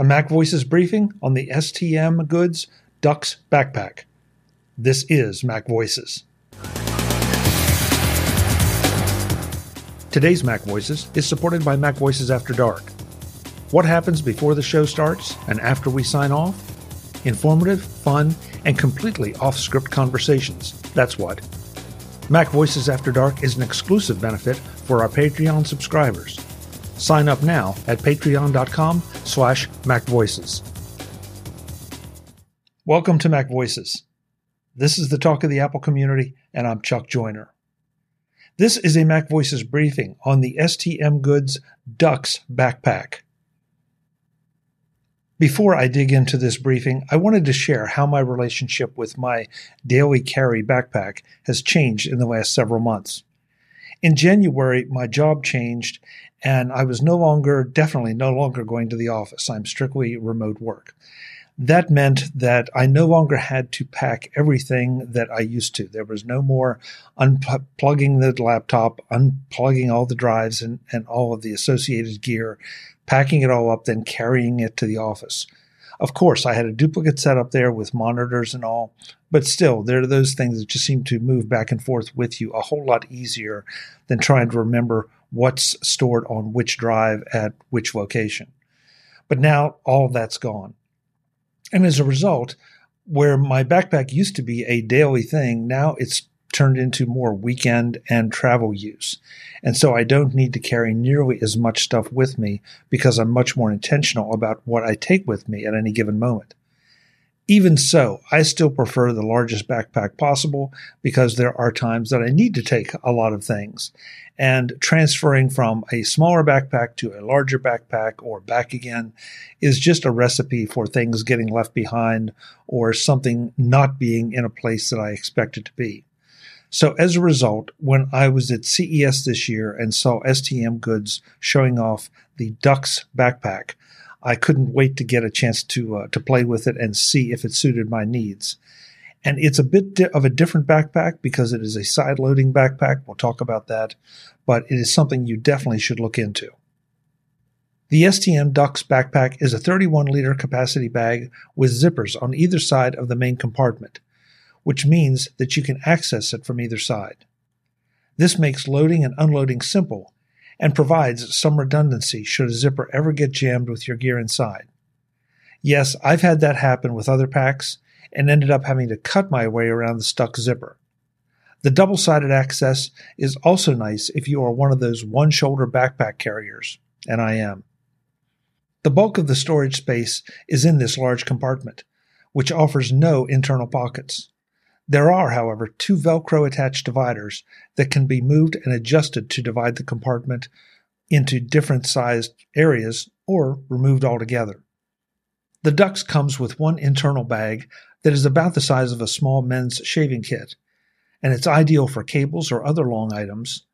a Mac Voices briefing on the STM Goods Dux backpack. This is Mac Voices. Today's Mac Voices is supported by Mac Voices After Dark. What happens before the show starts and after we sign off? Informative, fun, and completely off script conversations. That's what. Mac Voices After Dark is an exclusive benefit for our Patreon subscribers. Sign up now at patreon.com slash macvoices. Welcome to Mac Voices. This is the talk of the Apple community, and I'm Chuck Joiner. This is a Mac Voices briefing on the STM Goods Dux backpack. Before I dig into this briefing, I wanted to share how my relationship with my daily carry backpack has changed in the last several months. In January, my job changed and I was no longer, definitely no longer going to the office. I'm strictly remote work. That meant that I no longer had to pack everything that I used to. There was no more unplugging the laptop, unplugging all the drives and, and all of the associated gear, packing it all up, then carrying it to the office. Of course, I had a duplicate setup there with monitors and all, but still, there are those things that just seem to move back and forth with you a whole lot easier than trying to remember what's stored on which drive at which location. But now all that's gone. And as a result, where my backpack used to be a daily thing, now it's turned into more weekend and travel use. And so I don't need to carry nearly as much stuff with me because I'm much more intentional about what I take with me at any given moment. Even so, I still prefer the largest backpack possible because there are times that I need to take a lot of things. And transferring from a smaller backpack to a larger backpack or back again is just a recipe for things getting left behind or something not being in a place that I expect it to be. So as a result, when I was at CES this year and saw STM Goods showing off the Dux backpack, I couldn't wait to get a chance to uh, to play with it and see if it suited my needs. And it's a bit di- of a different backpack because it is a side loading backpack. We'll talk about that, but it is something you definitely should look into. The STM Dux backpack is a 31 liter capacity bag with zippers on either side of the main compartment, which means that you can access it from either side. This makes loading and unloading simple and provides some redundancy should a zipper ever get jammed with your gear inside. Yes, I've had that happen with other packs and ended up having to cut my way around the stuck zipper. The double sided access is also nice if you are one of those one shoulder backpack carriers, and I am. The bulk of the storage space is in this large compartment, which offers no internal pockets. There are, however, two Velcro attached dividers that can be moved and adjusted to divide the compartment into different sized areas or removed altogether. The Dux comes with one internal bag that is about the size of a small men's shaving kit, and it's ideal for cables or other long items.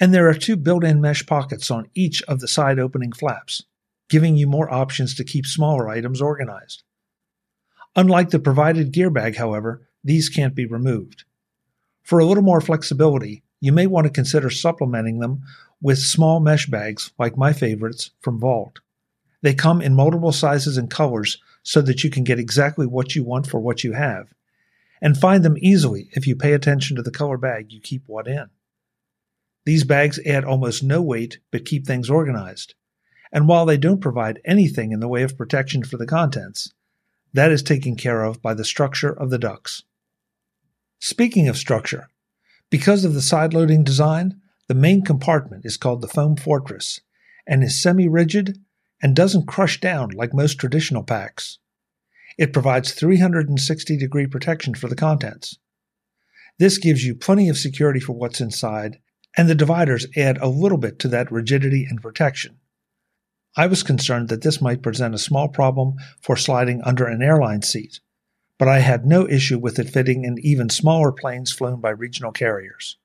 And there are two built in mesh pockets on each of the side opening flaps, giving you more options to keep smaller items organized. Unlike the provided gear bag, however, these can't be removed. For a little more flexibility, you may want to consider supplementing them with small mesh bags like my favorites from Vaultz. They come in multiple sizes and colors so that you can get exactly what you want for what you have, and find them easily if you pay attention to the color bag you keep what in. These bags add almost no weight but keep things organized. And while they don't provide anything in the way of protection for the contents, that is taken care of by the structure of the Dux. Speaking of structure, because of the side loading design, the main compartment is called the foam fortress and is semi rigid and doesn't crush down like most traditional packs. It provides 360 degree protection for the contents. This gives you plenty of security for what's inside, and the dividers add a little bit to that rigidity and protection. I was concerned that this might present a small problem for sliding under an airline seat, but I had no issue with it fitting in even smaller planes flown by regional carriers.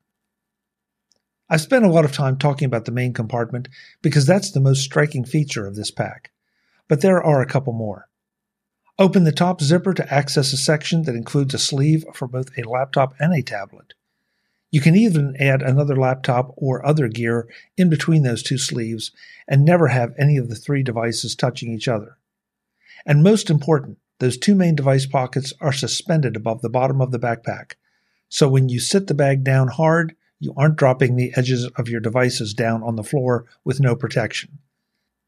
I've spent a lot of time talking about the main compartment because that's the most striking feature of this pack, but there are a couple more. Open the top zipper to access a section that includes a sleeve for both a laptop and a tablet. You can even add another laptop or other gear in between those two sleeves and never have any of the three devices touching each other. And most important, those two main device pockets are suspended above the bottom of the backpack. So when you sit the bag down hard, you aren't dropping the edges of your devices down on the floor with no protection.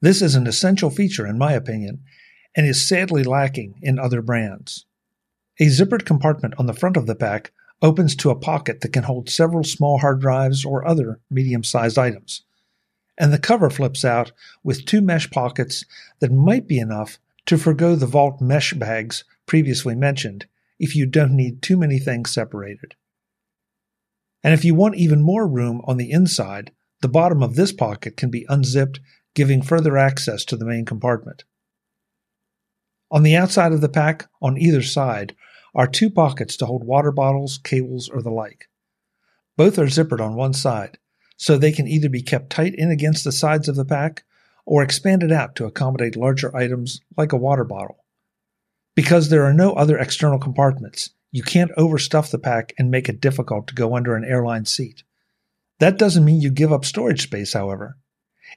This is an essential feature, in my opinion, and is sadly lacking in other brands. A zippered compartment on the front of the pack opens to a pocket that can hold several small hard drives or other medium sized items. And the cover flips out with two mesh pockets that might be enough to forego the Vaultz mesh bags previously mentioned if you don't need too many things separated. And if you want even more room on the inside, the bottom of this pocket can be unzipped, giving further access to the main compartment. On the outside of the pack, on either side, are two pockets to hold water bottles, cables, or the like. Both are zippered on one side, so they can either be kept tight in against the sides of the pack or expanded out to accommodate larger items like a water bottle. Because there are no other external compartments, you can't overstuff the pack and make it difficult to go under an airline seat. That doesn't mean you give up storage space, however.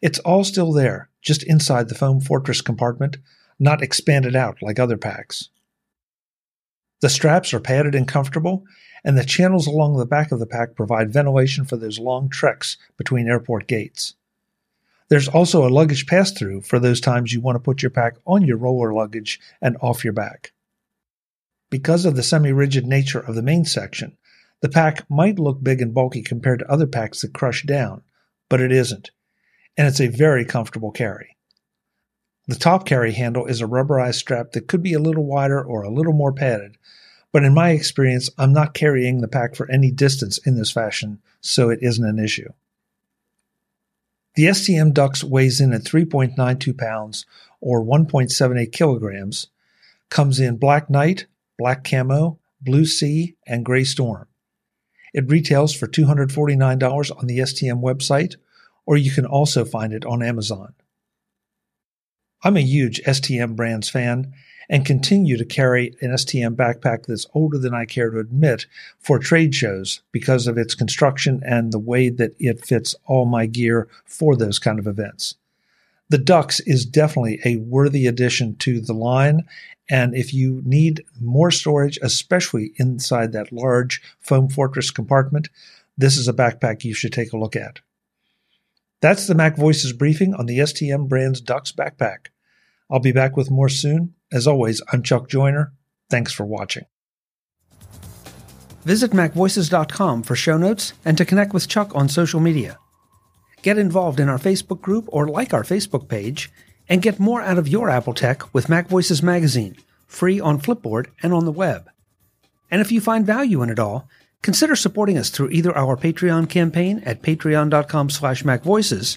It's all still there, just inside the foam fortress compartment, not expanded out like other packs. The straps are padded and comfortable, and the channels along the back of the pack provide ventilation for those long treks between airport gates. There's also a luggage pass through for those times you want to put your pack on your roller luggage and off your back. Because of the semi rigid nature of the main section, the pack might look big and bulky compared to other packs that crush down, but it isn't, and it's a very comfortable carry. The top carry handle is a rubberized strap that could be a little wider or a little more padded, but in my experience, I'm not carrying the pack for any distance in this fashion, so it isn't an issue. The STM Dux weighs in at 3.92 pounds or 1.78 kilograms, comes in Black night, Black Camo, Blue Sea, and Gray Storm. It retails for $249 on the STM website, or you can also find it on Amazon. I'm a huge STM brands fan and continue to carry an STM backpack that's older than I care to admit for trade shows because of its construction and the way that it fits all my gear for those kind of events. The Dux is definitely a worthy addition to the line. And if you need more storage, especially inside that large foam fortress compartment, this is a backpack you should take a look at. That's the Mac Voices briefing on the STM brand's Dux backpack. I'll be back with more soon. As always, I'm Chuck Joiner. Thanks for watching. Visit MacVoices.com for show notes and to connect with Chuck on social media. Get involved in our Facebook group or like our Facebook page, and get more out of your Apple tech with MacVoices Magazine, free on Flipboard and on the web. And if you find value in it all, consider supporting us through either our Patreon campaign at patreon.com slash macvoices